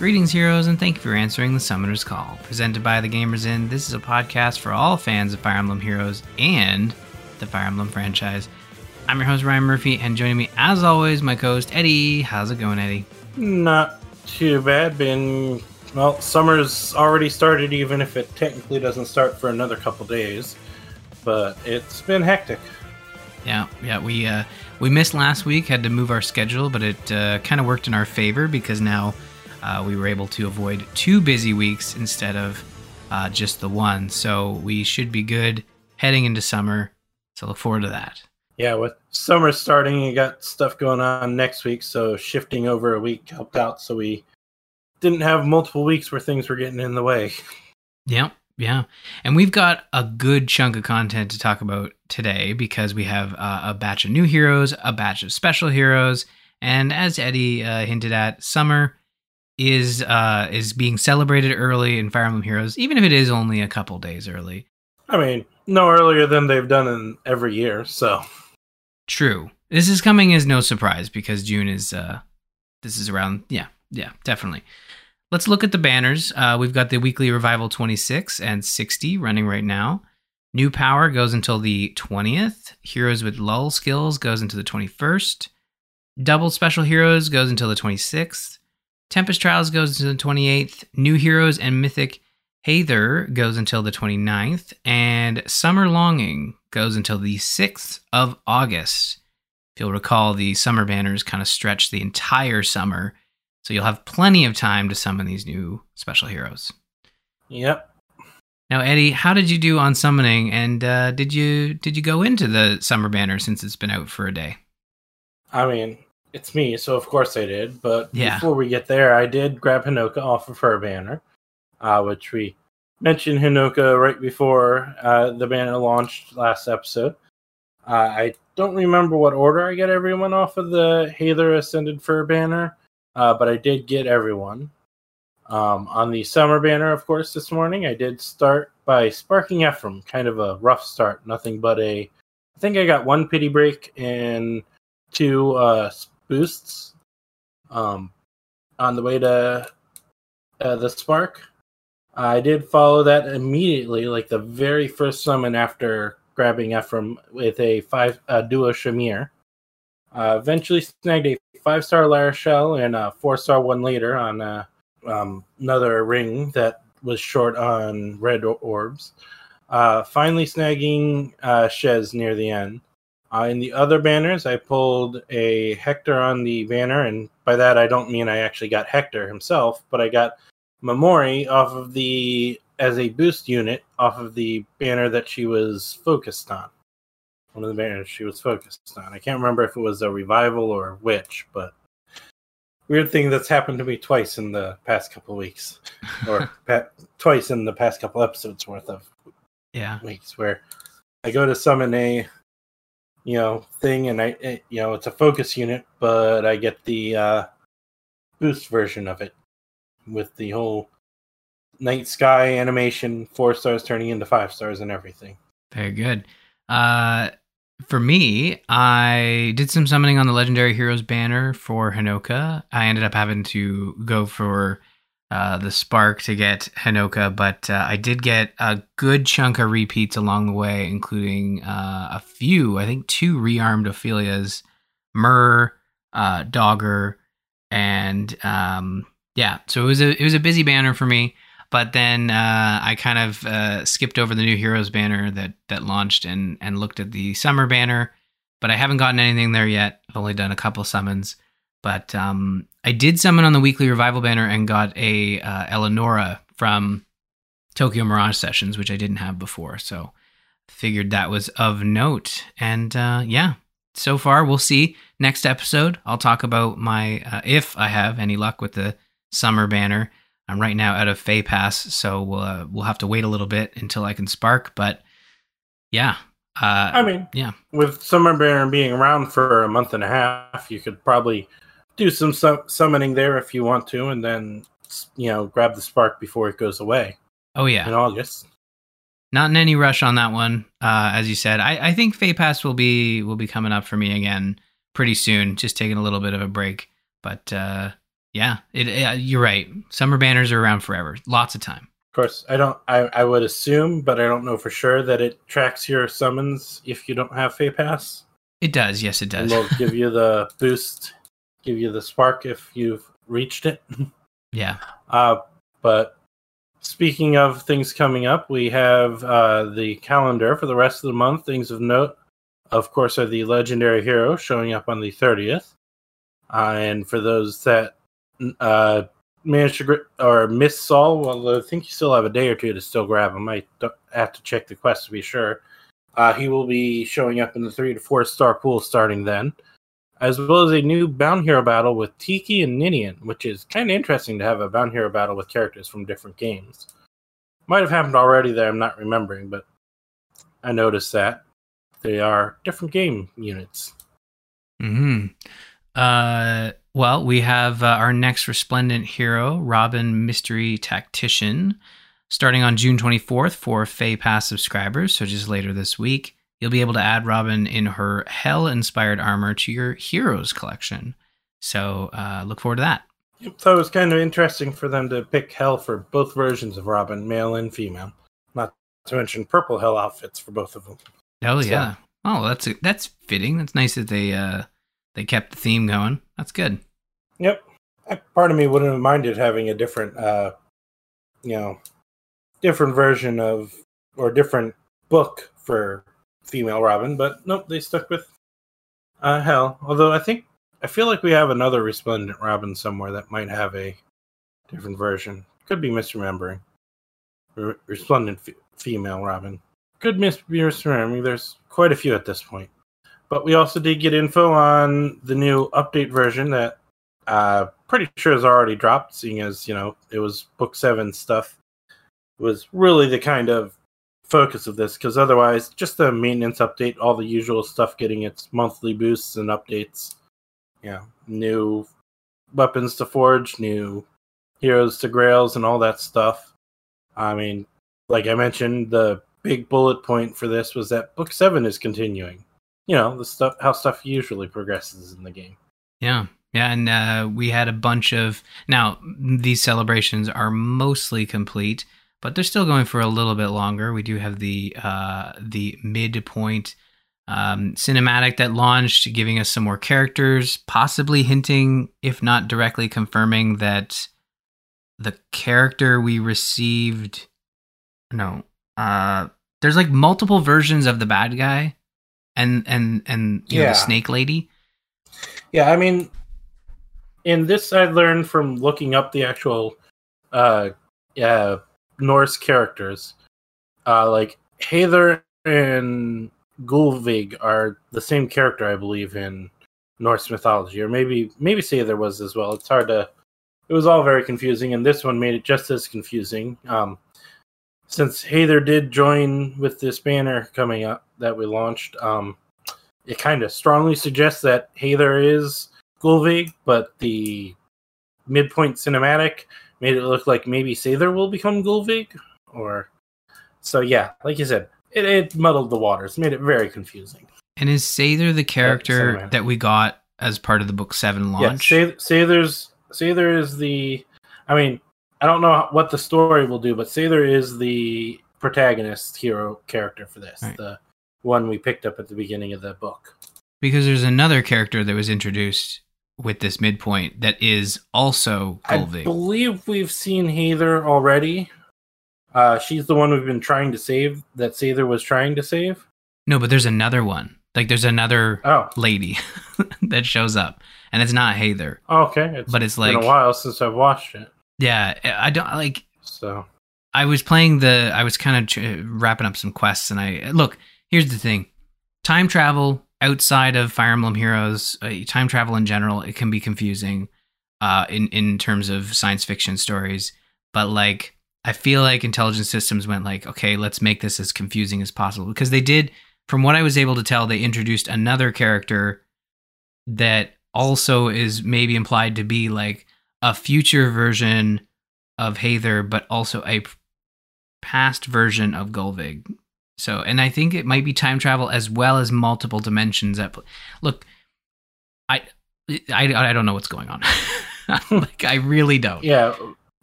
Greetings, heroes, and thank you for answering the Summoner's Call. Presented by The Gamers Inn, this is a podcast for all fans of Fire Emblem Heroes and the Fire Emblem franchise. I'm your host, Ryan Murphy, and joining me, as always, my co host, Eddie. How's it going, Eddie? Not too bad. Been, well, summer's already started, even if it technically doesn't start for another couple days. But it's been hectic. Yeah, yeah, we uh, we missed last week, had to move our schedule, but it uh, kind of worked in our favor because now uh, we were able to avoid two busy weeks instead of uh, just the one. So we should be good heading into summer. So look forward to that. Yeah, with summer starting, you got stuff going on next week, so shifting over a week helped out. So we didn't have multiple weeks where things were getting in the way. Yep. Yeah. And we've got a good chunk of content to talk about today because we have uh, a batch of new heroes, a batch of special heroes, and as Eddie uh, hinted at, summer is uh, is being celebrated early in Fire Emblem Heroes, even if it is only a couple days early. I mean, no earlier than they've done in every year, so True. This is coming as no surprise because June is uh this is around yeah, yeah, definitely. Let's look at the banners. Uh, we've got the weekly revival 26 and 60 running right now. New power goes until the 20th. Heroes with lull skills goes into the 21st. Double special heroes goes until the 26th. Tempest Trials goes until the 28th. New heroes and mythic Heiðr goes until the 29th. And Summer Longing goes until the 6th of August. If you'll recall, the summer banners kind of stretch the entire summer so you'll have plenty of time to summon these new special heroes. yep. Now, Eddie, how did you do on summoning? And uh, did you did you go into the summer banner since it's been out for a day? I mean, it's me, so of course I did. But Yeah. before we get there, I did grab Hinoka off of her banner, uh, which we mentioned Hinoka right before uh, the banner launched last episode. Uh, I don't remember what order I got everyone off of the Heiðr Ascended Fir banner, uh, but I did get everyone. Um, on the summer banner, of course, this morning, I did start by sparking Ephraim. Kind of a rough start, nothing but a. I think I got one pity break and two uh, boosts um, on the way to uh, the spark. I did follow that immediately, like the very first summon after grabbing Ephraim with a five uh, duo Shamir. Uh, eventually snagged a five star L'Arachel and a four star one later on uh, um, another ring that was short on red orbs. Uh, finally snagging uh, Shez near the end. Uh, in the other banners, I pulled a Hector on the banner, and by that I don't mean I actually got Hector himself, but I got Mamori off of the as a boost unit off of the banner that she was focused on. One of the banners she was focused on. I can't remember if it was a revival or which, but weird thing that's happened to me twice in the past couple weeks, or pa- twice in the past couple episodes worth of Yeah. weeks where I go to summon a you know thing and I it, you know it's a focus unit, but I get the uh, boost version of it with the whole night sky animation, four stars turning into five stars and everything. Very good. Uh, for me, I did some summoning on the Legendary Heroes banner for Hinoka. I ended up having to go for uh, the Spark to get Hinoka, but uh, I did get a good chunk of repeats along the way, including uh, a few, I think two rearmed Ophelias, Myrrh, uh, Dagr, and um, yeah, so it was a it was a busy banner for me. But then uh, I kind of skipped over the new heroes banner that that launched and and looked at the summer banner. But I haven't gotten anything there yet. I've only done a couple summons. But um, I did summon on the weekly revival banner and got a uh, Eleonora from Tokyo Mirage Sessions, which I didn't have before. So figured that was of note. And uh, yeah, so far we'll see. Next episode, I'll talk about my uh, if I have any luck with the summer banner. I'm right now out of FEH Pass, so we'll uh, we'll have to wait a little bit until I can spark. But yeah, uh, I mean, yeah, with Summer Banner being around for a month and a half, you could probably do some sum- summoning there if you want to, and then you know grab the spark before it goes away oh yeah, in August. not in any rush on that one. Uh, as you said, I, I think FEH Pass will be will be coming up for me again pretty soon. Just taking a little bit of a break, but uh, Yeah, it, uh, you're right. Summer banners are around forever. Lots of time. Of course, I don't. I, I would assume, but I don't know for sure that it tracks your summons if you don't have FEH Pass. It does. Yes, it And does. will give you the boost, give you the spark if you've reached it. Yeah. Uh, but speaking of things coming up, we have uh, the calendar for the rest of the month. Things of note, of course, are the legendary hero showing up on the 30th. Uh, and for those that uh, managed to or miss Saul, well, I think you still have a day or two to still grab him. I have to check the quest to be sure. Uh, he will be showing up in the three to four star pool starting then as well as a new Bound Hero battle with Tiki and Ninian, which is kind of interesting to have a Bound Hero battle with characters from different games. Might have happened already that I'm not remembering, but I noticed that they are different game units. Hmm. Uh. Well, we have uh, our next resplendent hero, Robin Mystery Tactician, starting on June 24th for FEH Pass subscribers. So just later this week, you'll be able to add Robin in her hell-inspired armor to your heroes collection. So uh, look forward to that. So it was kind of interesting for them to pick Hell for both versions of Robin, male and female. Not to mention purple Hell outfits for both of them. Oh So- yeah. Oh, that's that's fitting. That's nice that they uh they kept the theme going. That's good. Yep. Part of me wouldn't have minded having a different, uh, you know, different version of or different book for female Robin, but nope, they stuck with uh, Hell. Although I think I feel like we have another resplendent Robin somewhere that might have a different version. Could be misremembering. Re- resplendent f- female Robin. Could mis- be misremembering. There's quite a few at this point. But we also did get info on the new update version that uh pretty sure has already dropped seeing as you know it was book seven stuff was really the kind of focus of this because otherwise just a maintenance update all the usual stuff getting its monthly boosts and updates. Yeah new weapons to forge new heroes to grails and all that stuff. I mean like i mentioned the big bullet point for this was that book seven is continuing. You know the stuff how stuff usually progresses in the game. Yeah. Yeah, and uh, we had a bunch of now these celebrations are mostly complete, but they're still going for a little bit longer. We do have the uh, the midpoint um, cinematic that launched, giving us some more characters, possibly hinting, if not directly confirming, that the character we received. No, uh, there's like multiple versions of the bad guy, and and and you know, the snake lady. Yeah, I mean, in this, I learned from looking up the actual uh, uh, Norse characters. Uh, like Heiðr and Gullveig are the same character, I believe, in Norse mythology, or maybe maybe say there was as well. It's hard to. It was all very confusing, and this one made it just as confusing. Um, since Heiðr did join with this banner coming up that we launched, um, it kind of strongly suggests that Heiðr is Gullveig, but the midpoint cinematic made it look like maybe Seiðr will become Gullveig, or so. Yeah, like you said, it, it muddled the waters, made it very confusing. And is Seiðr the character Cinematic. that we got as part of the book seven launch? say, Seiðr's Seiðr is the. I mean, I don't know what the story will do, but Seiðr is the protagonist hero character for this, Right. the one we picked up at the beginning of the book. because there's another character that was introduced with this midpoint that is also I believe we've seen Heiðr already. Uh, she's the one we've been trying to save. That Seiðr was trying to save. no, but there's another one. Like there's another Oh, lady that shows up, and it's not Heiðr, okay. It's but it's like a while since I've watched it, yeah, I don't like. so I was playing the. I was kind of ch- wrapping up some quests, and I look. Here's the thing: time travel outside of Fire Emblem Heroes, uh, time travel in general, it can be confusing, uh, in in terms of science fiction stories. But like, I feel like Intelligent Systems went like, okay, let's make this as confusing as possible because they did. From what I was able to tell, they introduced another character that also is maybe implied to be like a future version of Heiðr, but also a past version of Gullveig. So, and I think it might be time travel as well as multiple dimensions. At pl- look, I, I, I don't know what's going on. like I really don't. Yeah.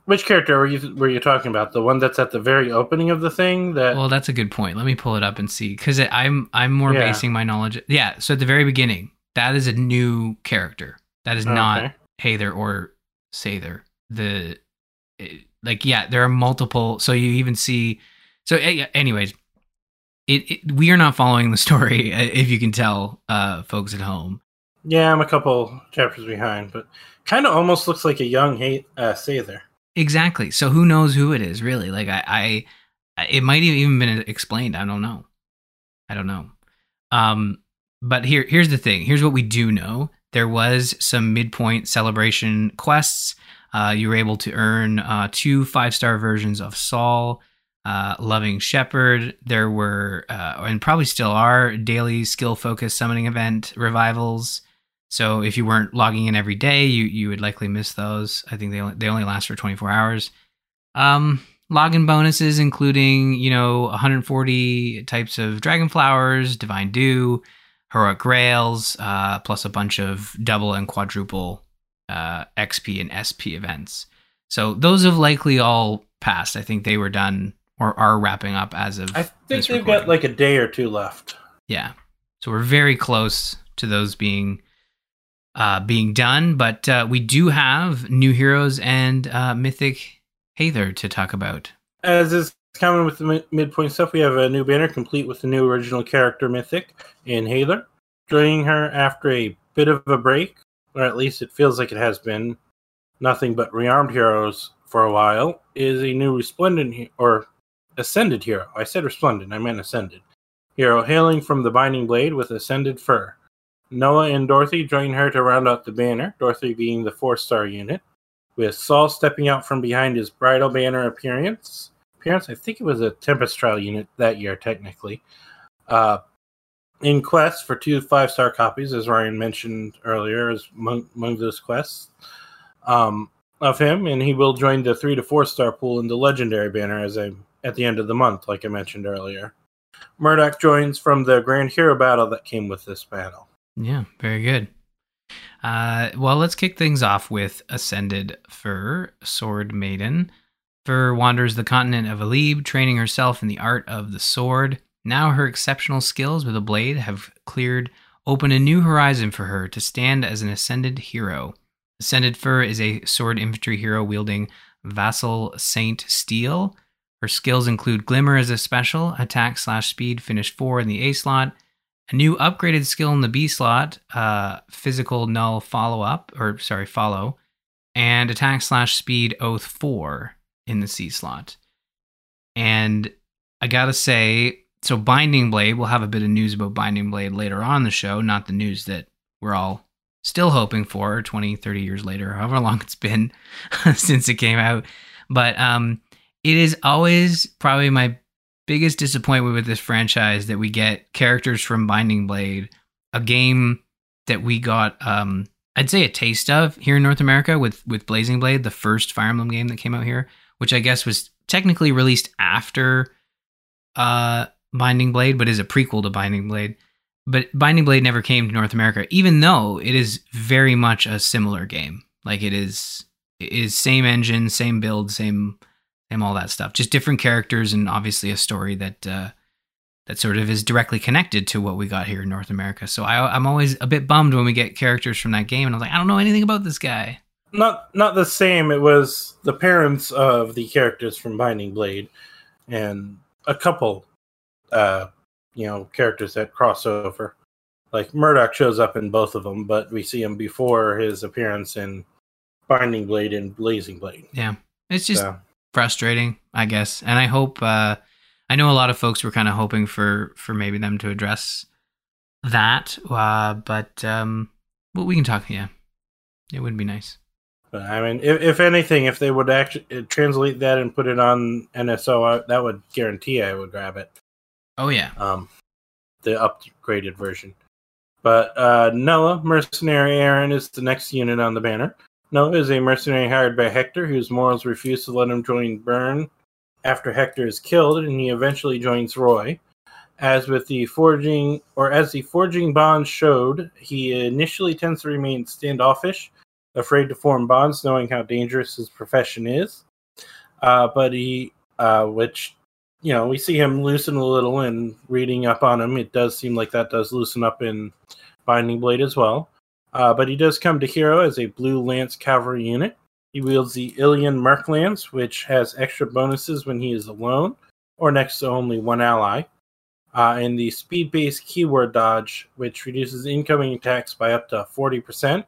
Which character were you were you talking about? The one that's at the very opening of the thing that Well, that's a good point. Let me pull it up and see because I'm I'm more Yeah. basing my knowledge. Yeah, so at the very beginning, that is a new character. That is not Okay. Heiðr or Seiðr. The like yeah, there are multiple. So you even see. So anyways, it, it we are not following the story if you can tell, uh, folks at home. Yeah, I'm a couple chapters behind, but kind of almost looks like a young hate uh Seiðr. Exactly. So who knows who it is really? Like I, I it might have even been explained. I don't know. I don't know. Um, but here, here's the thing. Here's what we do know. There was some midpoint celebration quests. Uh, you were able to earn uh, two five star versions of Saul, uh, Loving Shepherd. There were, uh, and probably still are, daily skill focused summoning event revivals. So if you weren't logging in every day, you you would likely miss those. I think they only, they only last for 24 hours. Um, login bonuses including you know 140 types of dragon flowers, divine dew, heroic grails, uh, plus a bunch of double and quadruple uh, XP and SP events. So those have likely all passed. I think they were done or are wrapping up as of I think they've recording. got like a day or two left. Yeah. So we're very close to those being uh, being done, but uh, we do have new heroes and uh, mythic Heiðr to talk about. As is common with the mi- midpoint stuff, we have a new banner complete with the new original character mythic in Haler. Joining her after a bit of a break, or at least it feels like it has been, nothing but rearmed heroes for a while, is a new resplendent he- or ascended hero. I said resplendent, I meant ascended. Hero hailing from the Binding Blade with ascended Fir. Noah and Dorothy join her to round out the banner, Dorothy being the four star unit, with Saul stepping out from behind his bridal banner appearance. Appearance, I think it was a Tempest Trial unit that year, technically. Uh, in quest for two five star copies, as Ryan mentioned earlier, is among, among those quests um, of him, and he will join the three to four star pool in the legendary banner as I at the end of the month, like I mentioned earlier. Murdoch joins from the Grand Hero battle that came with this battle. Yeah, very good. Uh, well, let's kick things off with Ascended Fir, Sword Maiden. Fir wanders the continent of Elibe, training herself in the art of the sword. Now her exceptional skills with a blade have cleared open a new horizon for her to stand as an Ascended hero. Ascended Fir is a sword infantry hero wielding Vassal Saint Steel. Her skills include Glimmer as a special, attack slash speed, finish four in the A slot, a new upgraded skill in the B slot, uh, physical null follow up, or sorry, follow, and attack slash speed oath four in the C slot. And I gotta say, so Binding Blade, we'll have a bit of news about Binding Blade later on the show, not the news that we're all still hoping for 20, 30 years later, however long it's been since it came out. But um, it is always probably my biggest disappointment with this franchise that we get characters from Binding Blade, a game that we got um I'd say a taste of here in North America with with Blazing Blade, the first Fire Emblem game that came out here, which I guess was technically released after uh Binding Blade, but is a prequel to Binding Blade. But Binding Blade never came to North America, even though it is very much a similar game. Like it is it is same engine, same build, same same all that stuff. Just different characters and obviously a story that uh that sort of is directly connected to what we got here in North America. So I, I'm always a bit bummed when we get characters from that game, and I'm like, I don't know anything about this guy. Not not the same. It was the parents of the characters from Binding Blade, and a couple, uh, you know, characters that cross over. Like Murdoch shows up in both of them, but we see him before his appearance in Binding Blade and Blazing Blade. Yeah, it's just So, frustrating, I guess. And I hope uh, I know a lot of folks were kind of hoping for for maybe them to address that, uh, but um, well, we can talk. Yeah, it would be nice. but I mean, if, if anything, if they would actually translate that and put it on NSO, I, that would guarantee I would grab it. Oh yeah, um, the upgraded version. But uh, Noah, mercenary Aaron, is the next unit on the banner. Noah is a mercenary hired by Hector, whose morals refuse to let him join Bern after Hector is killed, and he eventually joins Roy. As with the forging, or as the forging bond showed, he initially tends to remain standoffish, afraid to form bonds, knowing how dangerous his profession is. Uh, but he, uh, which you know, we see him loosen a little and reading up on him. It does seem like that does loosen up in Binding Blade as well. Uh, but he does come to hero as a Blue Lance cavalry unit. He wields the Ilian Merc Lance, which has extra bonuses when he is alone or next to only one ally. Uh, and the speed based keyword dodge, which reduces incoming attacks by up to 40%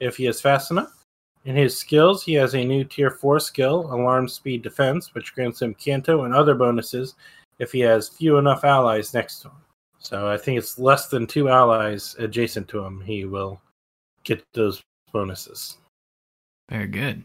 if he is fast enough. In his skills, he has a new tier 4 skill, Alarm Speed Defense, which grants him Canto and other bonuses if he has few enough allies next to him. So I think it's less than two allies adjacent to him, he will get those bonuses. Very good.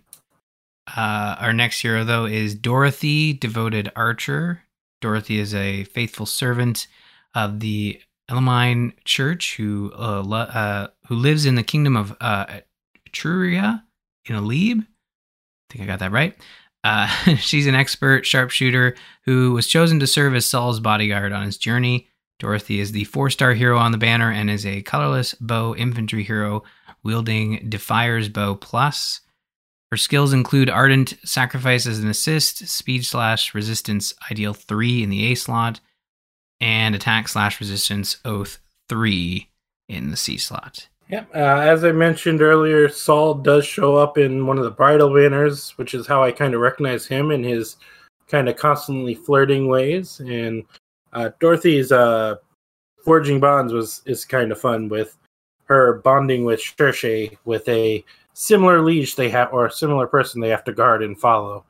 Uh, our next hero, though, is Dorothy, devoted archer. Dorothy is a faithful servant of the Elimine Church who uh, lo- uh, who lives in the kingdom of uh, Etruria in Elibe. I think I got that right. Uh, she's an expert sharpshooter who was chosen to serve as Saul's bodyguard on his journey. Dorothy is the four star hero on the banner and is a colorless bow infantry hero wielding Defier's Bow Plus. Her skills include Ardent Sacrifice as an assist, Speed slash Resistance Ideal 3 in the A slot, and Attack slash Resistance Oath 3 in the C slot. Yep. Uh, as I mentioned earlier, Saul does show up in one of the bridal banners, which is how I kind of recognize him in his kind of constantly flirting ways. And uh, Dorothy's uh, forging bonds was is kind of fun with her bonding with Cherche with a similar liege they have or a similar person they have to guard and follow,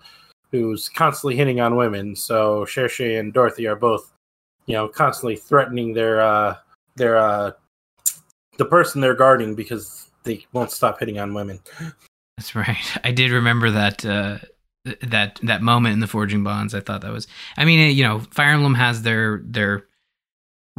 who's constantly hitting on women. So Cherche and Dorothy are both, you know, constantly threatening their uh, their uh, the person they're guarding because they won't stop hitting on women. That's right. I did remember that uh, that that moment in the Forging Bonds. I thought that was. I mean, you know, Fire Emblem has their their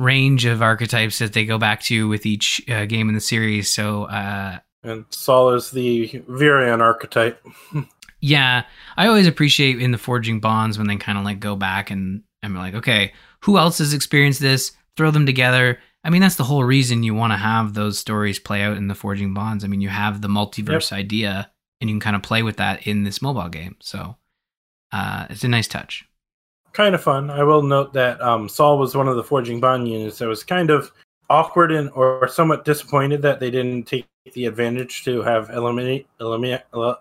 range of archetypes that they go back to with each uh, game in the series. So, uh, and Saul is the Virion archetype. yeah, I always appreciate in the Forging Bonds when they kind of like go back and and like, okay, who else has experienced this? Throw them together I mean, that's the whole reason you want to have those stories play out in the Forging Bonds. I mean, you have the multiverse yep. idea, and you can kind of play with that in this mobile game. So uh, it's a nice touch. Kind of fun. I will note that um, Saul was one of the Forging Bond units. I was kind of awkward and or somewhat disappointed that they didn't take the advantage to have Elimine Elimine uh,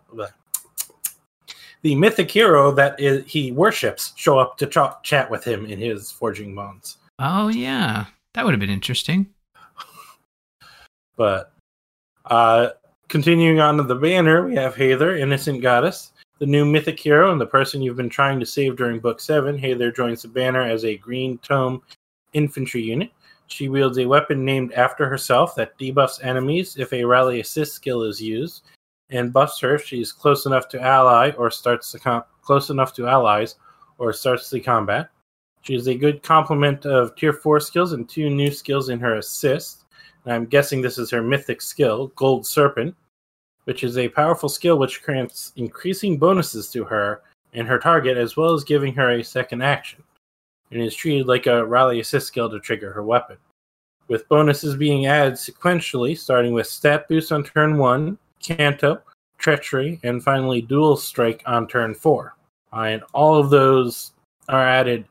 the mythic hero that is, he worships show up to ch- chat with him in his Forging Bonds. Oh yeah, that would have been interesting. But uh, continuing on to the banner, we have Heiðr, Innocent Goddess, the new mythic hero and the person you've been trying to save during Book 7. Heiðr joins the banner as a green tome infantry unit. She wields a weapon named after herself that debuffs enemies if a rally assist skill is used, and buffs her if she's close enough to ally or starts the com- close enough to allies or starts the combat. She has a good complement of tier 4 skills and two new skills in her assist. And I'm guessing this is her mythic skill, Gold Serpent, which is a powerful skill which grants increasing bonuses to her and her target, as well as giving her a second action. And is treated like a rally assist skill to trigger her weapon. With bonuses being added sequentially, starting with stat boost on turn 1, Canto, Treachery, and finally Dual Strike on turn 4. Uh, and all of those are added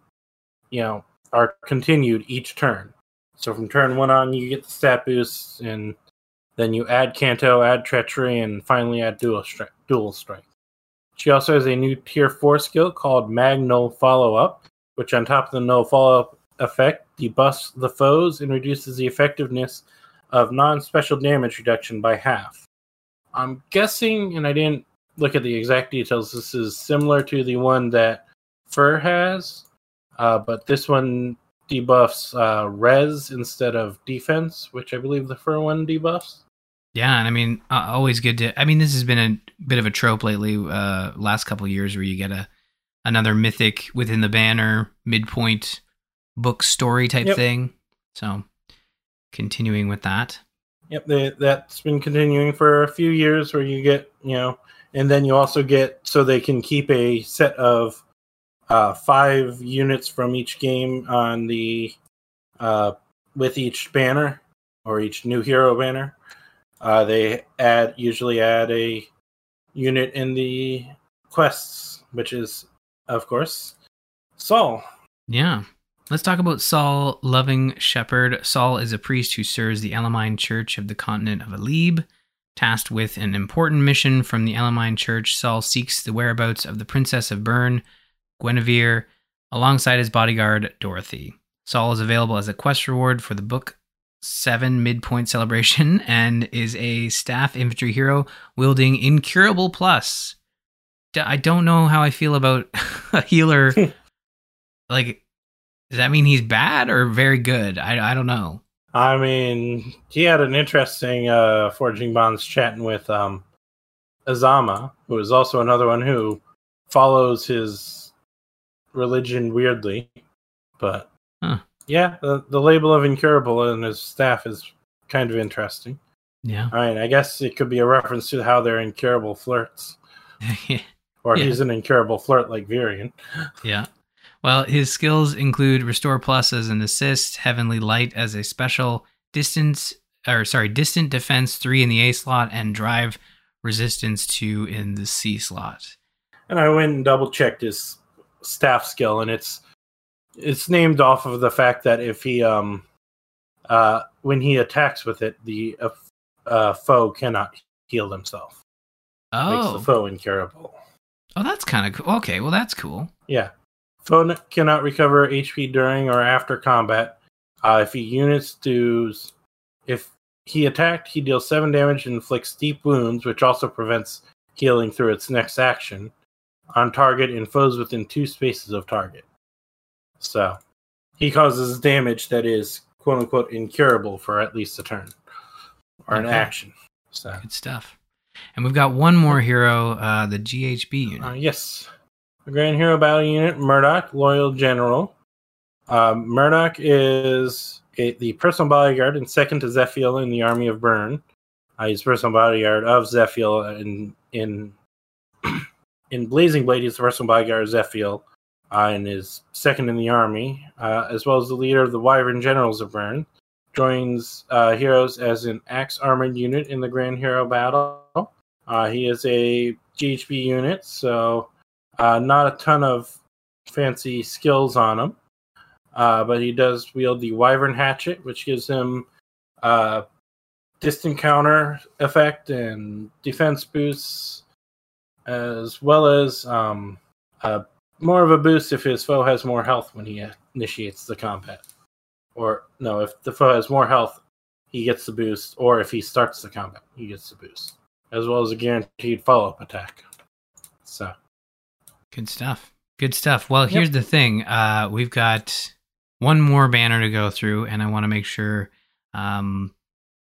you know, are continued each turn. So from turn one on, you get the stat boosts, and then you add Canto, add Treachery, and finally add Dual, stri- dual Strike. She also has a new tier 4 skill called Mag Null Follow Up, which, on top of the No Follow Up effect, debuffs the foes and reduces the effectiveness of non special damage reduction by half. I'm guessing, and I didn't look at the exact details, this is similar to the one that Fir has, uh, but this one debuffs uh, res instead of defense, which I believe the Fir one debuffs. Yeah, and I mean, uh, always good to. I mean, this has been a bit of a trope lately, uh, last couple years, where you get a another mythic within the banner midpoint book story type yep. thing. So, continuing with that. Yep, they, that's been continuing for a few years, where you get you know, and then you also get so they can keep a set of uh, five units from each game on the uh, with each banner or each new hero banner. Uh, they add usually add a unit in the quests, which is, of course, Saul. Yeah. Let's talk about Saul, loving shepherd. Saul is a priest who serves the Elimine Church of the continent of Elibe. Tasked with an important mission from the Elimine Church, Saul seeks the whereabouts of the Princess of Bern, Guinevere, alongside his bodyguard, Dorothy. Saul is available as a quest reward for the Book 7 Midpoint Celebration and is a staff infantry hero wielding Incurable Plus. I don't know how I feel about a healer. like, does that mean he's bad or very good? I, I don't know. I mean, he had an interesting uh, forging bonds chatting with um, Azama, who is also another one who follows his religion weirdly. But Huh. Yeah, the, the label of incurable and his staff is kind of interesting. Yeah. I mean, I guess it could be a reference to how they're incurable flirts, or Yeah. he's an incurable flirt like Virion. yeah. Well, his skills include Restore Plus as an assist, Heavenly Light as a special, distance or sorry, distant defense 3 in the A slot and drive resistance 2 in the C slot. And I went and double checked his staff skill, and it's it's named off of the fact that if he um uh when he attacks with it, the uh, uh, foe cannot heal themselves. Makes the Oh. foe incurable. Oh, that's kind of cool. Okay, well that's cool. Yeah, foe cannot recover HP during or after combat. Uh, if he units do, if he attacked, he deals seven damage and inflicts deep wounds, which also prevents healing through its next action on target and foes within two spaces of target. So he causes damage that is quote unquote incurable for at least a turn or an action. So Good stuff. And we've got one more hero, uh, the GHB unit. Uh, yes. The Grand Hero Battle Unit, Murdoch, Loyal General. Um, Murdoch is a, the personal bodyguard and second to Zephiel in the Army of Bern. Uh, he's personal bodyguard of Zephiel in in in Blazing Blade. He's the personal bodyguard of Zephiel uh, and is second in the army, uh, as well as the leader of the Wyvern Generals of Bern. Joins uh, heroes as an axe armored unit in the Grand Hero Battle. Uh, he is a GHB unit, so uh, not a ton of fancy skills on him. Uh, but he does wield the Wyvern Hatchet, which gives him distant counter effect and defense boosts, as well as um, uh, more of a boost if his foe has more health when he initiates the combat. Or, no, if the foe has more health, he gets the boost, or if he starts the combat, he gets the boost, as well as a guaranteed follow up attack. So, Good stuff. Good stuff. Well, here's the thing. Uh, we've got one more banner to go through, and I want to make sure. Um,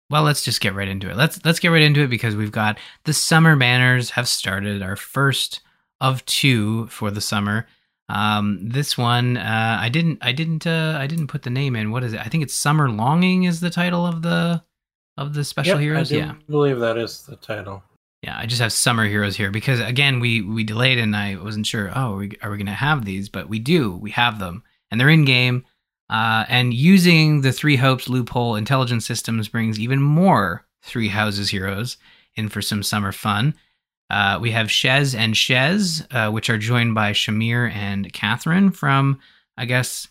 well, let's just get right into it. Let's let's get right into it because we've got the summer banners have started. Our first of two for the summer. Um, this one, uh, I didn't, I didn't, uh, I didn't put the name in. What is it? I think it's Summer Longing is the title of the of the special Yep, heroes. I Yeah. believe that is the title. Yeah, I just have summer heroes here because again, we we delayed and I wasn't sure. Oh, are we, are we going to have these? But we do. We have them, and they're in game. Uh, and using the Three Hopes loophole, Intelligent Systems brings even more Three Houses heroes in for some summer fun. Uh, we have Shez and Shez, uh, which are joined by Shamir and Catherine from, I guess,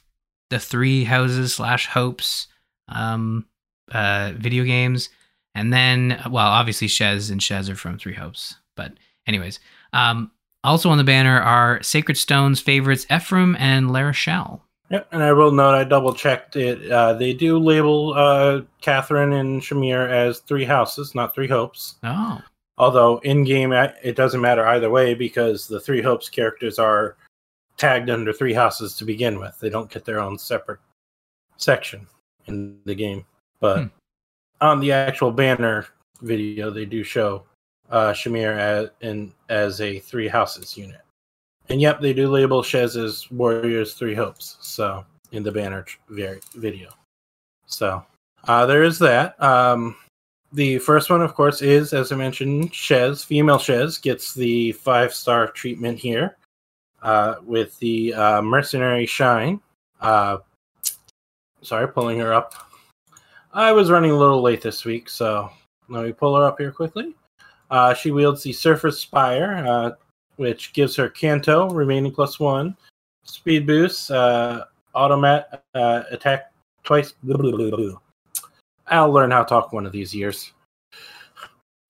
the Three Houses slash Hopes um, uh, video games. And then, well, obviously Shez and Shez are from Three Hopes. But anyways, um, also on the banner are Sacred Stones favorites Ephraim and L'Arachel. Yep, and I will note I double checked it. Uh, they do label uh, Catherine and Shamir as three houses, not three hopes. Oh, Although in game it doesn't matter either way because the three hopes characters are tagged under three houses to begin with. They don't get their own separate section in the game. But Hmm. on the actual banner video, they do show uh, Shamir as in as a three houses unit. And yep, they do label Shez as Warriors Three Hopes. So in the banner video. So uh, there is that. Um, the first one, of course, is as I mentioned, Shez. Female Shez gets the five star treatment here uh, with the uh, Mercenary Shine. Uh, sorry, pulling her up. I was running a little late this week, so let me pull her up here quickly. Uh, she wields the Surface Spire, uh, which gives her Canto, remaining plus one, speed boost, uh, automat attack twice. I'll learn how to talk one of these years.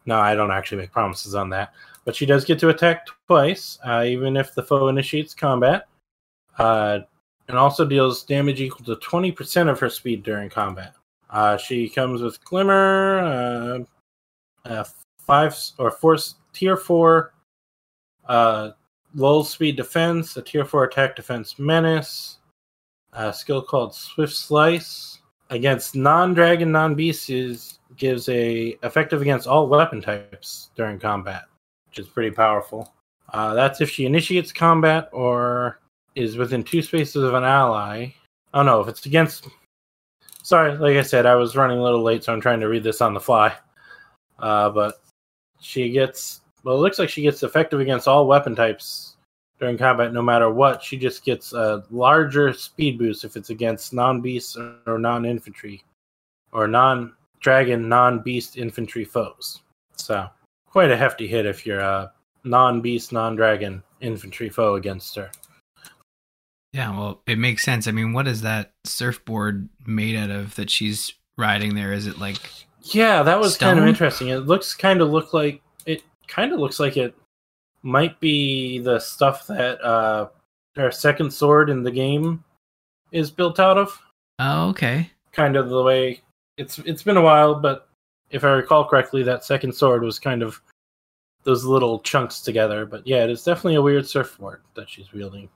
No, I don't actually make promises on that. But she does get to attack twice, uh, even if the foe initiates combat. Uh, and also deals damage equal to 20% of her speed during combat. Uh, she comes with Glimmer, uh, uh, five or four tier four, uh, low speed defense, a tier four attack defense menace, a skill called Swift Slice against non-dragon, non-beasts gives a effective against all weapon types during combat, which is pretty powerful. Uh, that's if she initiates combat or is within two spaces of an ally. Oh no, if it's against. Sorry, like I said, I was running a little late, so I'm trying to read this on the fly. Uh, but she gets. Well, it looks like she gets effective against all weapon types during combat, no matter what. She just gets a larger speed boost if it's against non beasts or non infantry or non dragon, non beast infantry foes. So, quite a hefty hit if you're a non beast, non dragon infantry foe against her. Yeah, well, it makes sense. I mean, what is that surfboard made out of that she's riding there? Is it like Yeah, that was kind of interesting. It looks kind of look like it kind of looks like it might be the stuff that uh our second sword in the game is built out of. Oh, okay. Kind of the way it's it's been a while, but if I recall correctly, that second sword was kind of those little chunks together. But yeah, it is definitely a weird surfboard that she's wielding.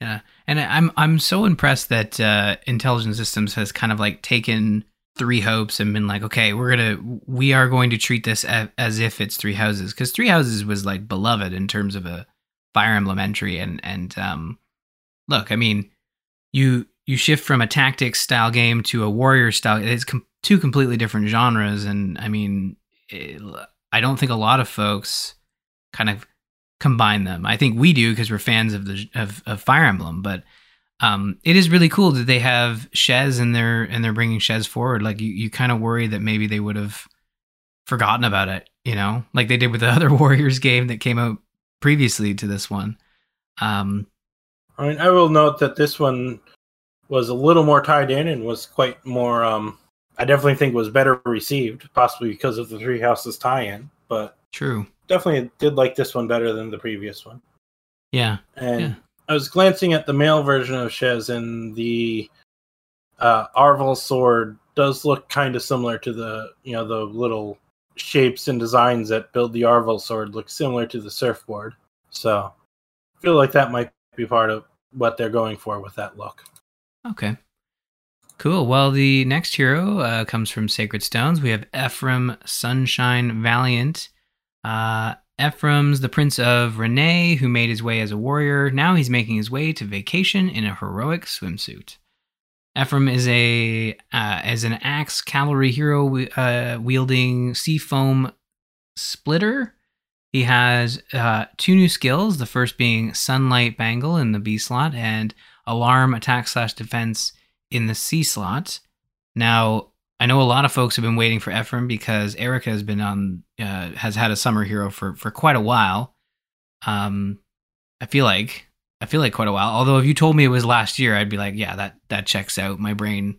Yeah, and I'm I'm so impressed that uh, Intelligent Systems has kind of like taken Three Hopes and been like, okay, we're gonna we are going to treat this as if it's Three Houses because Three Houses was like beloved in terms of a Fire Emblem entry and and um, look, I mean, you you shift from a tactics style game to a warrior style. It's com- two completely different genres, and I mean, it, I don't think a lot of folks kind of combine them. I think we do because we're fans of the of, of Fire Emblem, but um, it is really cool that they have Shez and they're and they're bringing Shez forward. Like you, you kind of worry that maybe they would have forgotten about it, you know, like they did with the other Warriors game that came out previously to this one. Um, I mean, I will note that this one was a little more tied in and was quite more. Um, I definitely think was better received, possibly because of the Three Houses tie-in. But true. definitely did like this one better than the previous one. Yeah. And Yeah. I was glancing at the male version of Shez, and the uh, Arval sword does look kind of similar to the you know the little shapes and designs that build the Arval sword look similar to the surfboard. So I feel like that might be part of what they're going for with that look. Okay. Cool. Well, the next hero uh, comes from Sacred Stones. We have Ephraim Sunshine Valiant. Uh, Ephraim's the prince of Renais, who made his way as a warrior. Now he's making his way to vacation in a heroic swimsuit. Ephraim is a uh, as an axe cavalry hero uh, wielding sea foam splitter. He has uh, two new skills. The first being Sunlight Bangle in the B slot and Alarm Attack slash Defense in the C slot. Now, I know a lot of folks have been waiting for Ephraim because Eirika has been on, uh, has had a summer hero for for quite a while. Um, I feel like I feel like quite a while. Although if you told me it was last year, I'd be like, yeah, that that checks out. My brain,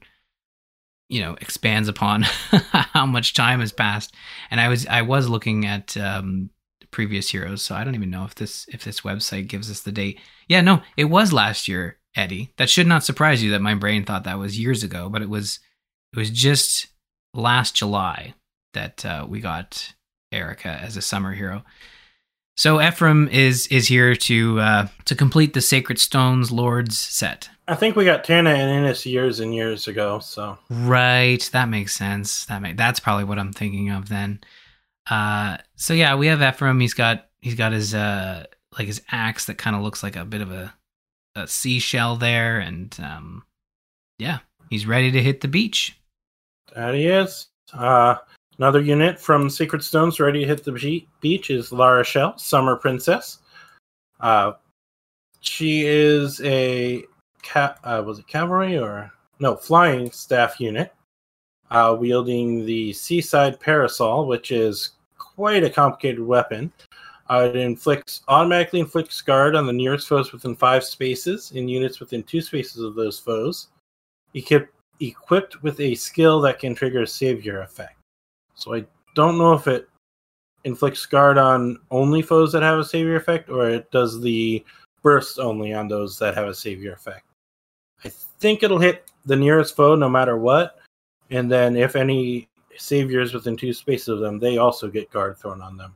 you know, expands upon how much time has passed. And I was I was looking at um, previous heroes, so I don't even know if this if this website gives us the date. Yeah, no, it was last year, Eddie. That should not surprise you that my brain thought that was years ago, but it was it was just last July that uh, we got Eirika as a summer hero. So Ephraim is is here to uh, to complete the Sacred Stones Lords set. I think we got Tana and Innes years and years ago, so Right, that makes sense. That make that's probably what I'm thinking of then. Uh, so yeah, we have Ephraim. He's got he's got his uh like his axe that kind of looks like a bit of a a seashell there, and um, yeah, he's ready to hit the beach. That he is. Uh, another unit from Sacred Stones ready to hit the beach is L'Arachel, Summer Princess. Uh, she is a ca- uh, was it cavalry or no flying staff unit. uh, wielding the Seaside Parasol, which is quite a complicated weapon. Uh, it inflicts automatically inflicts guard on the nearest foes within five spaces in units within two spaces of those foes. Equip, equipped with a skill that can trigger a savior effect. So I don't know if it inflicts guard on only foes that have a savior effect, or it does the burst only on those that have a savior effect. I think it'll hit the nearest foe no matter what, and then if any saviors within two spaces of them, they also get guard thrown on them.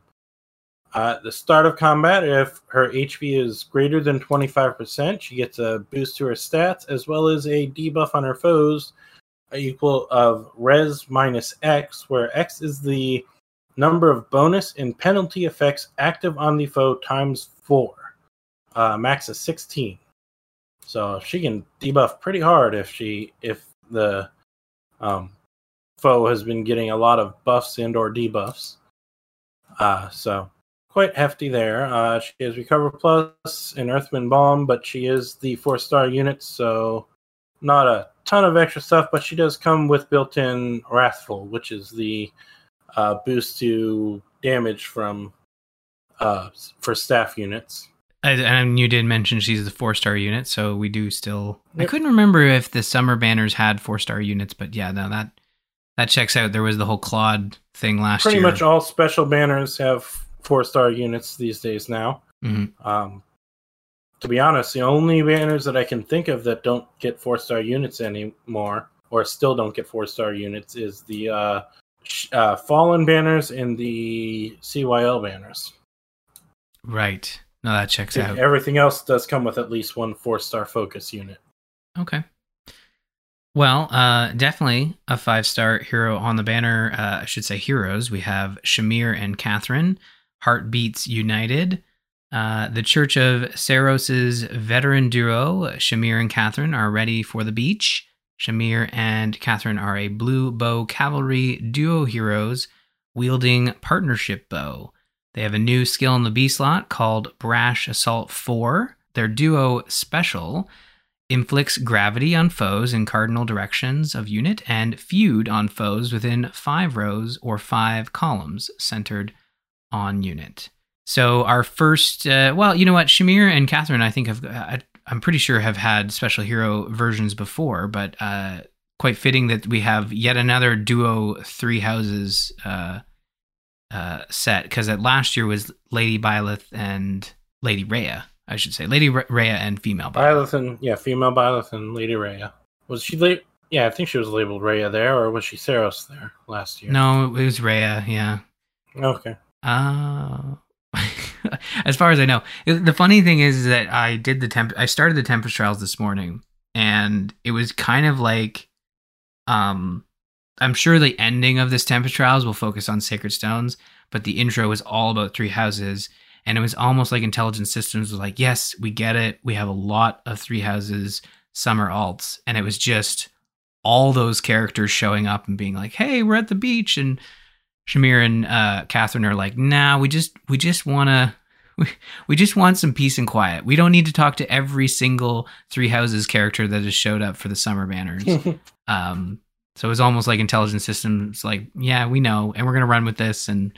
Uh, at the start of combat, if her HP is greater than 25%, she gets a boost to her stats as well as a debuff on her foes equal of res minus X, where X is the number of bonus and penalty effects active on the foe times four. Uh, max is 16. So she can debuff pretty hard if she if the um, foe has been getting a lot of buffs and or debuffs. Uh, so quite hefty there. Uh, she has Recover Plus and Earthwind Balm, but she is the four star unit, so not a ton of extra stuff. But she does come with built in Wrathful, which is the uh, boost to damage from uh, for staff units. And you did mention she's the four star unit, so we do still. Yep. I couldn't remember if the summer banners had four star units, but yeah, no, that that checks out. There was the whole Claude thing last Pretty year. Pretty much all special banners have four star units these days now. Mm-hmm. Um, to be honest, the only banners that I can think of that don't get four star units anymore, or still don't get four star units, is the uh, uh, Fallen banners and the CYL banners. Right. No, that checks out. Everything else does come with at least one four star focus unit. Okay. Well, uh, definitely a five star hero on the banner. Uh, I should say heroes. We have Shamir and Catherine, Heartbeats United. Uh, the Church of Seiros's veteran duo, Shamir and Catherine, are ready for the beach. Shamir and Catherine are a blue bow cavalry duo heroes wielding partnership bow. They have a new skill in the B slot called Brash Assault 4. Their duo special inflicts gravity on foes in cardinal directions of unit and feud on foes within five rows or five columns centered on unit. So our first, uh, well, you know what, Shamir and Catherine, I think have, uh, I'm pretty sure have had special hero versions before, but uh, quite fitting that we have yet another duo three houses uh, uh, set because that last year was Lady Byleth and Lady Rhea, I should say, Lady Rhea and female Byleth. Byleth and yeah, female Byleth and Lady Rhea. Was she late? Yeah, I think she was labeled Rhea there, or was she Seiros there last year? No, it was Rhea. Yeah. Okay. Uh as far as I know, the funny thing is that I did the temp. I started the Tempest Trials this morning, and it was kind of like, um, I'm sure the ending of this Tempest Trials will focus on Sacred Stones, but the intro was all about three houses. And it was almost like Intelligent Systems was like, yes, we get it. We have a lot of three houses summer alts. And it was just all those characters showing up and being like, hey, we're at the beach. And Shamir and uh, Catherine are like, nah, we just we just want to we, we just want some peace and quiet. We don't need to talk to every single Three Houses character that has showed up for the summer banners. um, so it was almost like intelligent systems, like, yeah, we know, and we're gonna run with this. And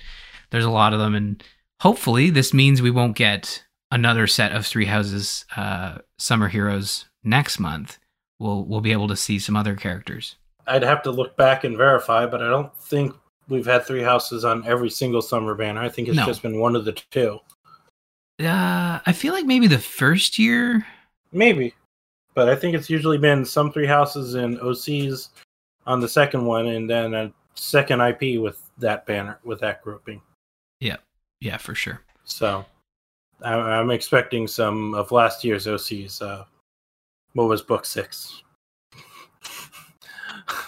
there's a lot of them, and hopefully this means we won't get another set of Three Houses uh, summer heroes next month. We'll we'll be able to see some other characters. I'd have to look back and verify, but I don't think we've had Three Houses on every single summer banner. I think it's no. just been one of the two. Uh, I feel like maybe the first year. Maybe, but I think it's usually been some Three Houses and OCs on the second one, and then a second IP with that banner with that grouping. Yeah, yeah, for sure. So I'm expecting some of last year's OCs. Uh, what was book six?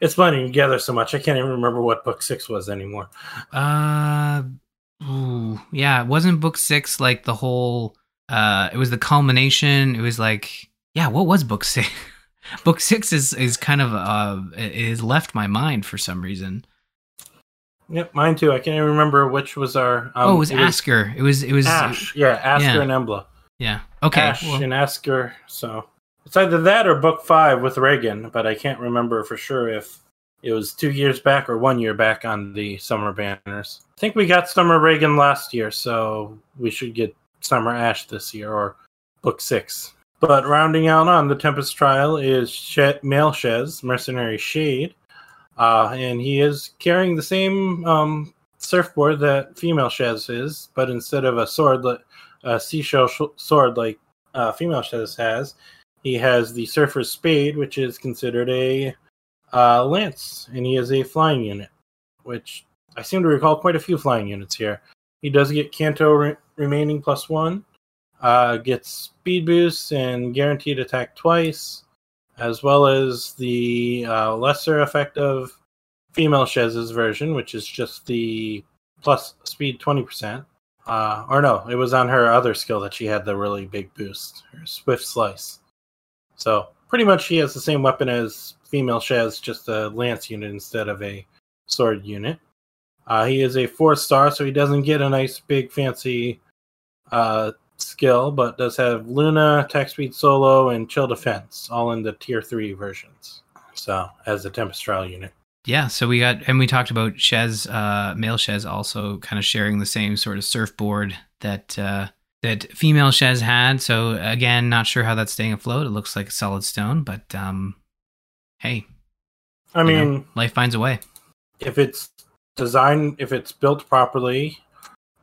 it's blending together so much I can't even remember what book six was anymore. Uh, ooh, yeah, it wasn't book six like the whole. Uh, it was the culmination. It was like, yeah, what was book six? book six is is kind of uh, it has left my mind for some reason. Yep, mine too. I can't even remember which was our. Um, oh, it was it Askr. Was, it was it was Ash. Yeah, Askr yeah. and Embla. Yeah. Okay. Ash well. and Askr. So it's either that or book five with Reginn, but I can't remember for sure if it was two years back or one year back on the summer banners. I think we got Summer Reginn last year, so we should get Summer Ash this year or book six. But rounding out on the Tempest trial is she- male Mercenary Shez, uh, and he is carrying the same um, surfboard that female Shez is, but instead of a sword, a seashell sh- sword like uh, female Shez has, he has the Surfer's Spade, which is considered a uh, lance, and he is a flying unit, which I seem to recall quite a few flying units here. He does get Canto re- remaining plus one, uh, gets speed boosts and guaranteed attack twice, as well as the uh, lesser effect of female Shez's version, which is just the plus speed 20%. Uh, or no, it was on her other skill that she had the really big boost, her Swift Slice. So pretty much he has the same weapon as female Shez, just a lance unit instead of a sword unit. Uh, he is a four star, so he doesn't get a nice big fancy uh, skill, but does have Luna, attack speed solo, and chill defense, all in the tier three versions. So as a Tempest Trial unit. Yeah, so we got and we talked about Shez, uh, male Shez also kind of sharing the same sort of surfboard that uh, that female Shez had. So again, not sure how that's staying afloat. It looks like a solid stone, but um, hey, I mean, know, life finds a way. if it's designed, if it's built properly,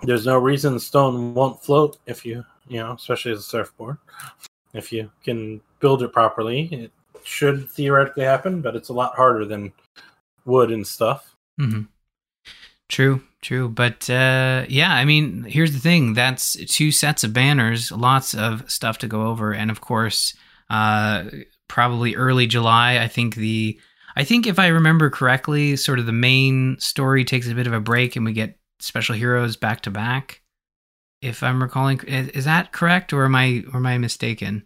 there's no reason the stone won't float. If you, you know, especially as a surfboard, if you can build it properly, it should theoretically happen. But it's a lot harder than wood and stuff. hmm True, true. But uh, yeah, I mean, here's the thing that's two sets of banners, lots of stuff to go over. And of course, uh, probably early July, I think the. I think if I remember correctly, sort of the main story takes a bit of a break and we get special heroes back to back. If I'm recalling, is, that correct or am I or am I mistaken?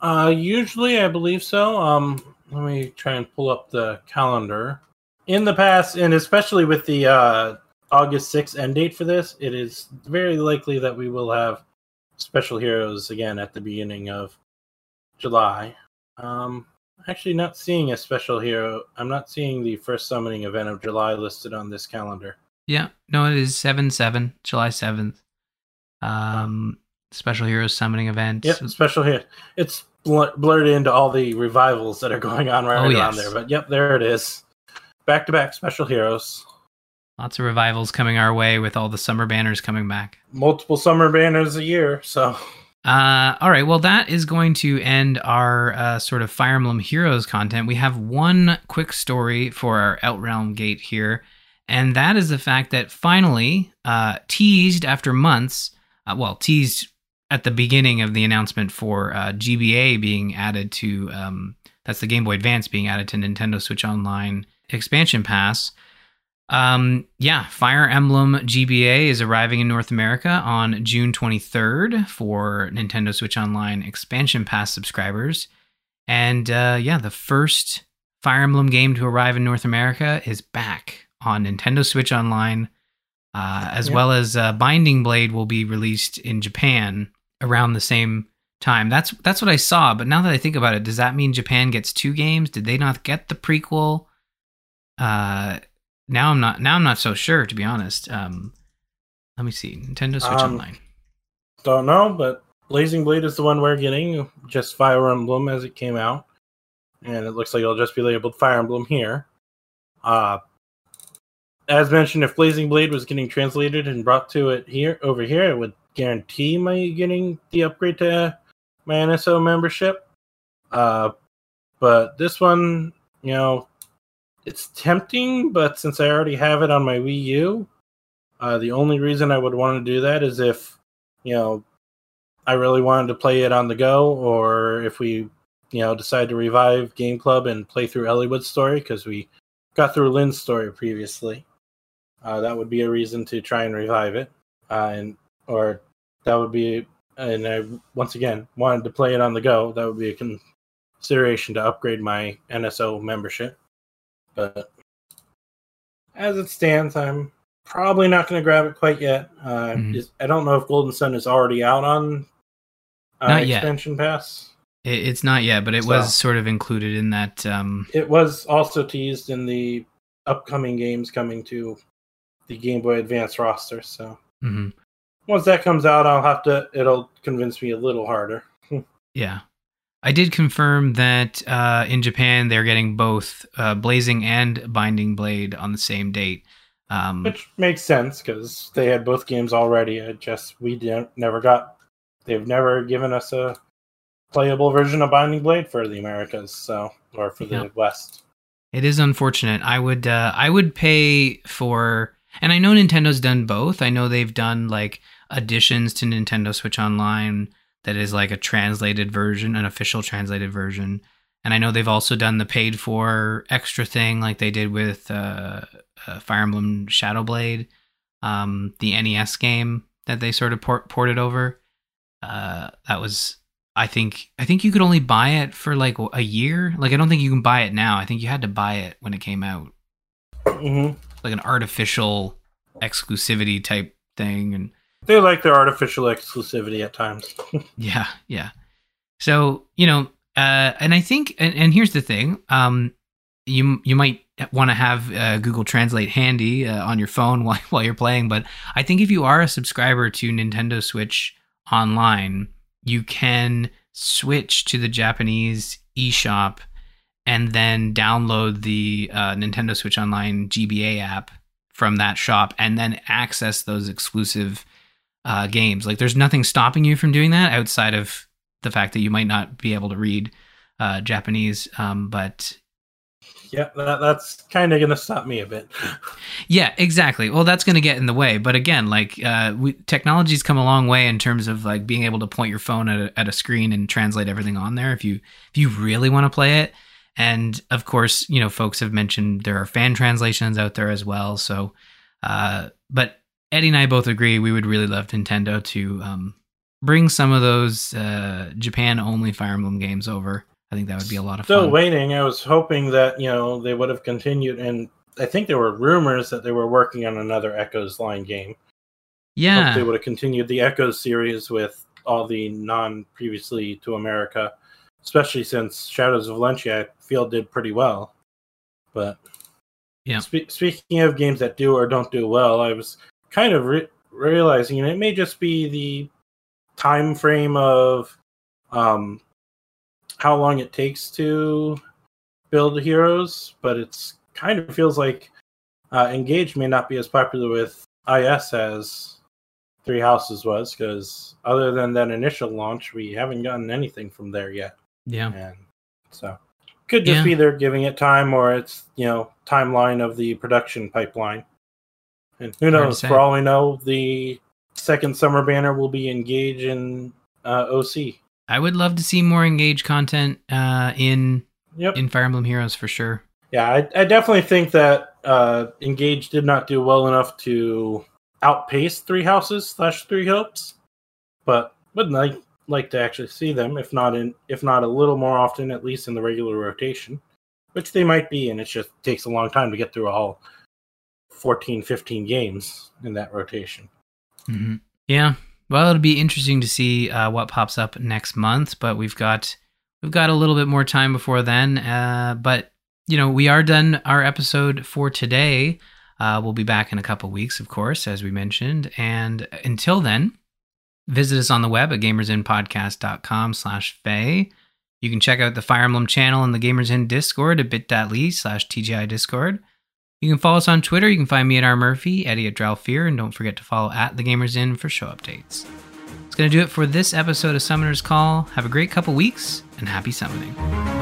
Uh, usually, I believe so. Um, let me try and pull up the calendar. In the past, and especially with the uh, August 6th end date for this, it is very likely that we will have special heroes again at the beginning of July. Um, actually, not seeing a special hero. I'm not seeing the first summoning event of July listed on this calendar. Yeah, no, it is seven seven July seventh. Um, special heroes summoning event. Yep, special hero. It's bl- blurred into all the revivals that are going on right Oh, around yes. there. But yep, there it is. Back to back special heroes. Lots of revivals coming our way with all the summer banners coming back. multiple summer banners a year. So Uh, all right, well, that is going to end our uh, sort of Fire Emblem Heroes content. We have one quick story for our Outrealm Gate here, and that is the fact that finally, uh, teased after months, uh, well, teased at the beginning of the announcement for uh, GBA being added to, um, that's the Game Boy Advance being added to Nintendo Switch Online expansion pass. Um, yeah, Fire Emblem GBA is arriving in North America on June 23rd for Nintendo Switch Online expansion pass subscribers. And uh, yeah, the first Fire Emblem game to arrive in North America is back on Nintendo Switch Online, uh, as well as uh, Binding Blade will be released in Japan around the same time. That's that's what I saw. But now that I think about it, does that mean Japan gets two games? Did they not get the prequel? Uh, now I'm not. Now I'm not so sure, to be honest. Um, let me see. Nintendo Switch Um, Online. don't know, but Blazing Blade is the one we're getting. Just Fire Emblem as it came out, and it looks like it'll just be labeled Fire Emblem here. Uh, as mentioned, if Blazing Blade was getting translated and brought to it here over here, it would guarantee my getting the upgrade to my NSO membership. Uh, but this one, you know, it's tempting, but since I already have it on my Wii U, uh, the only reason I would want to do that is if, you know, I really wanted to play it on the go, or if we, you know, decide to revive Game Club and play through Eliwood's story because we got through Lyn's story previously. Uh, that would be a reason to try and revive it, uh, and or that would be, and I once again wanted to play it on the go. That would be a consideration to upgrade my NSO membership. But as it stands, I'm probably not going to grab it quite yet. Uh, Mhm. is, I don't know if Golden Sun is already out on uh, Not yet. expansion pass. It, it's not yet, but it So- was sort of included in that. Um, It was also teased in the upcoming games coming to the Game Boy Advance roster. So mhm. once that comes out, I'll have to. It'll convince me a little harder. Yeah. I did confirm that uh, in Japan they're getting both uh, Blazing and Binding Blade on the same date. Um, Which makes sense because they had both games already. I just we didn't, never got. They've never given us a playable version of Binding Blade for the Americas, so or for the Yeah. West. it is unfortunate. I would uh, I would pay for, and I know Nintendo's done both. I know they've done like additions to Nintendo Switch Online that is like a translated version, an official translated version. And I know they've also done the paid for extra thing like they did with uh, uh, Fire Emblem Shadow Blade, um, the NES game that they sort of port- ported over. Uh, that was, I think, I think you could only buy it for like a year. Like I don't think you can buy it now. I think you had to buy it when it came out, hmm like an artificial exclusivity type thing. And They like their artificial exclusivity at times. Yeah, yeah. So you know, uh, and I think, and, and here's the thing: um, you you might want to have uh, Google Translate handy uh, on your phone while while you're playing, but I think if you are a subscriber to Nintendo Switch Online, you can switch to the Japanese eShop and then download the uh, Nintendo Switch Online GBA app from that shop, and then access those exclusive uh, games. Like, there's nothing stopping you from doing that outside of the fact that you might not be able to read uh, Japanese. Um, but yeah, that, that's kind of going to stop me a bit. yeah, exactly. Well, that's going to get in the way. But again, like uh, we, technology's come a long way in terms of like being able to point your phone at a, at a screen and translate everything on there if you if you really want to play it. And of course, you know, folks have mentioned there are fan translations out there as well. So, uh, but Eddie and I both agree we would really love Nintendo to um, bring some of those uh, Japan only Fire Emblem games over. I think that would be a lot of Still fun. Still waiting. I was hoping that you know they would have continued, and I think there were rumors that they were working on another Echoes line game. Hope yeah, they would have continued the Echoes series with all the non previously to America, especially since Shadows of Valencia I feel did pretty well. But Yeah. spe- speaking of games that do or don't do well, I was kind of re- realizing, and it may just be the time frame of um, how long it takes to build heroes, but it's kind of feels like uh, Engage may not be as popular with IS as Three Houses was, because other than that initial launch, we haven't gotten anything from there yet. yeah. And so could just Yeah. be they're giving it time or it's, you know, timeline of the production pipeline. And who knows, say. for all we know, the second summer banner will be engage in uh, OC. I would love to see more engage content uh, in Yep. in Fire Emblem Heroes for sure. Yeah, I, I definitely think that uh, Engage did not do well enough to outpace Three Houses slash Three Hopes, but would like like to actually see them, if not in if not a little more often, at least in the regular rotation, which they might be, and it just takes a long time to get through all 14, 15 games in that rotation. hmm Yeah. Well, it'll be interesting to see uh, what pops up next month, but we've got we've got a little bit more time before then. Uh, but you know, we are done our episode for today. Uh, we'll be back in a couple weeks, of course, as we mentioned. And until then, visit us on the web at gamersinpodcast.com slash Faye. You can check out the Fire Emblem channel and the Gamers Inn Discord at bit.ly slash TGI Discord. You can follow us on Twitter. You can find me at R. Murphy, Eddie at Dralfear, and don't forget to follow at The Gamers Inn for show updates. It's going to do it for this episode of Summoner's Call. Have a great couple weeks, and happy summoning.